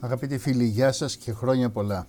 Αγαπητοί φίλοι, γεια σας και χρόνια πολλά.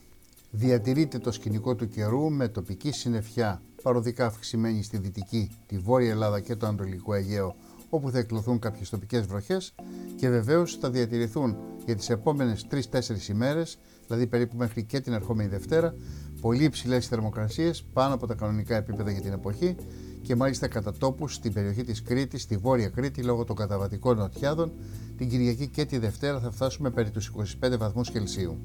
Διατηρείτε το σκηνικό του καιρού με τοπική συννεφιά παροδικά αυξημένη στη Δυτική, τη Βόρεια Ελλάδα και το Ανατολικό Αιγαίο, όπου θα εκλωθούν κάποιες τοπικές βροχές και βεβαίως θα διατηρηθούν για τις επόμενες 3-4 ημέρες, δηλαδή περίπου μέχρι και την ερχόμενη Δευτέρα, πολύ υψηλές θερμοκρασίες πάνω από τα κανονικά επίπεδα για την εποχή και μάλιστα κατά τόπους στην περιοχή της Κρήτης, στη Βόρεια Κρήτη, λόγω των καταβατικών νοτιάδων. Την Κυριακή και τη Δευτέρα θα φτάσουμε περί τους 25 βαθμούς Κελσίου.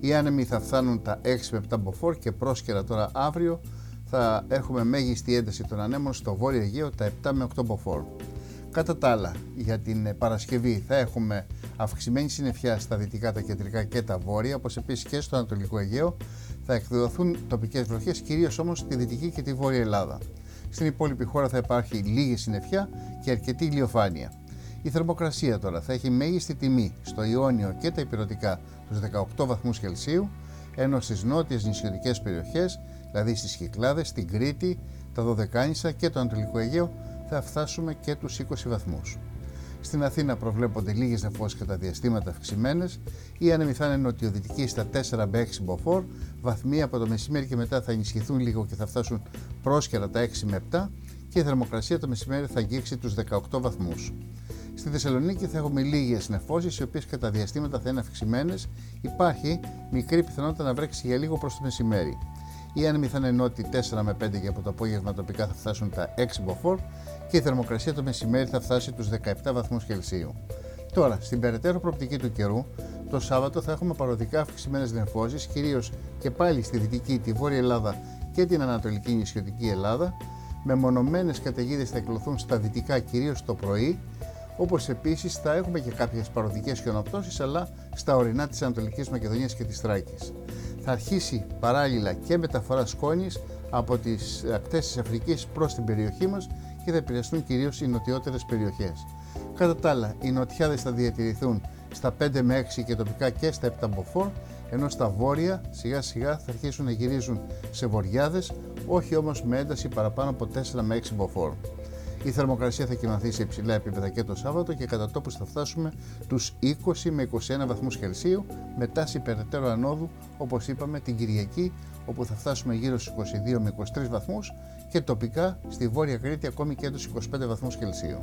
Οι άνεμοι θα φτάνουν τα 6 με 7 μποφόρ και πρόσκαιρα τώρα αύριο θα έχουμε μέγιστη ένταση των ανέμων στο Βόρειο Αιγαίο τα 7 με 8 μποφόρ. Κατά τα άλλα, για την Παρασκευή θα έχουμε αυξημένη συννεφιά στα δυτικά, τα κεντρικά και τα βόρεια, όπως επίσης και στο Ανατολικό Αιγαίο θα εκδοθούν τοπικές βροχές, κυρίως όμως στη Δυτική και τη Βόρεια Ελλάδα. Στην υπόλοιπη χώρα θα υπάρχει λίγη συννεφιά και αρκετή ηλιοφάνεια. Η θερμοκρασία τώρα θα έχει μέγιστη τιμή στο Ιόνιο και τα υπηρετικά τους 18 βαθμούς Κελσίου, ενώ στις νότιες νησιωτικές περιοχές, δηλαδή στις Κυκλάδες, στην Κρήτη, τα Δωδεκάνησα και το Ανατολικό Αιγαίο θα φτάσουμε και τους 20 βαθμούς. Στην Αθήνα προβλέπονται λίγες νεφώσει κατά διαστήματα αυξημένες. Οι άνεμοι θα είναι νοτιοδυτικοί στα 4 με 6 μποφόρ. Βαθμοί από το μεσημέρι και μετά θα ενισχυθούν λίγο και θα φτάσουν πρόσκαιρα τα 6 με 7. Και η θερμοκρασία το μεσημέρι θα αγγίξει τους 18 βαθμούς. Στη Θεσσαλονίκη θα έχουμε λίγες νεφώσεις, οι οποίες κατά διαστήματα θα είναι αυξημένε. Υπάρχει μικρή πιθανότητα να βρέξει για λίγο προς το μεσημέρι. Οι άνεμοι θα είναι νότιοι 4 με 5 και από το απόγευμα τοπικά θα φτάσουν τα 6 μποφόρ και η θερμοκρασία το μεσημέρι θα φτάσει τους 17 βαθμούς Κελσίου. Τώρα, στην περαιτέρω προοπτική του καιρού, το Σάββατο θα έχουμε παροδικά αυξημένε νεφώσεις, κυρίως και πάλι στη Δυτική, τη Βόρεια Ελλάδα και την Ανατολική νησιωτική Ελλάδα. Με μονομένε καταιγίδες θα εκλωθούν στα δυτικά κυρίως το πρωί, όπως επίσης θα έχουμε και κάποιες παροδικές χιονοπτώσεις, αλλά στα ορεινά της Ανατολικής Μακεδονίας και της Τράκη. Θα αρχίσει παράλληλα και μεταφορά σκόνης από τις ακτές της Αφρικής προς την περιοχή μας και θα επηρεαστούν κυρίως οι νοτιότερες περιοχές. Κατά τα άλλα, οι νοτιάδες θα διατηρηθούν στα 5 με 6 και τοπικά και στα 7 μποφόρ, ενώ στα βόρεια σιγά σιγά θα αρχίσουν να γυρίζουν σε βοριάδες, όχι όμως με ένταση παραπάνω από 4 με 6 μποφόρ. Η θερμοκρασία θα κοιμαθεί σε υψηλά επίπεδα και το Σάββατο και κατά τόπους θα φτάσουμε τους 20 με 21 βαθμούς Κελσίου με τάση περαιτέρω ανόδου όπως είπαμε την Κυριακή όπου θα φτάσουμε γύρω στους 22 με 23 βαθμούς και τοπικά στη Βόρεια Κρήτη ακόμη και τους 25 βαθμούς Κελσίου.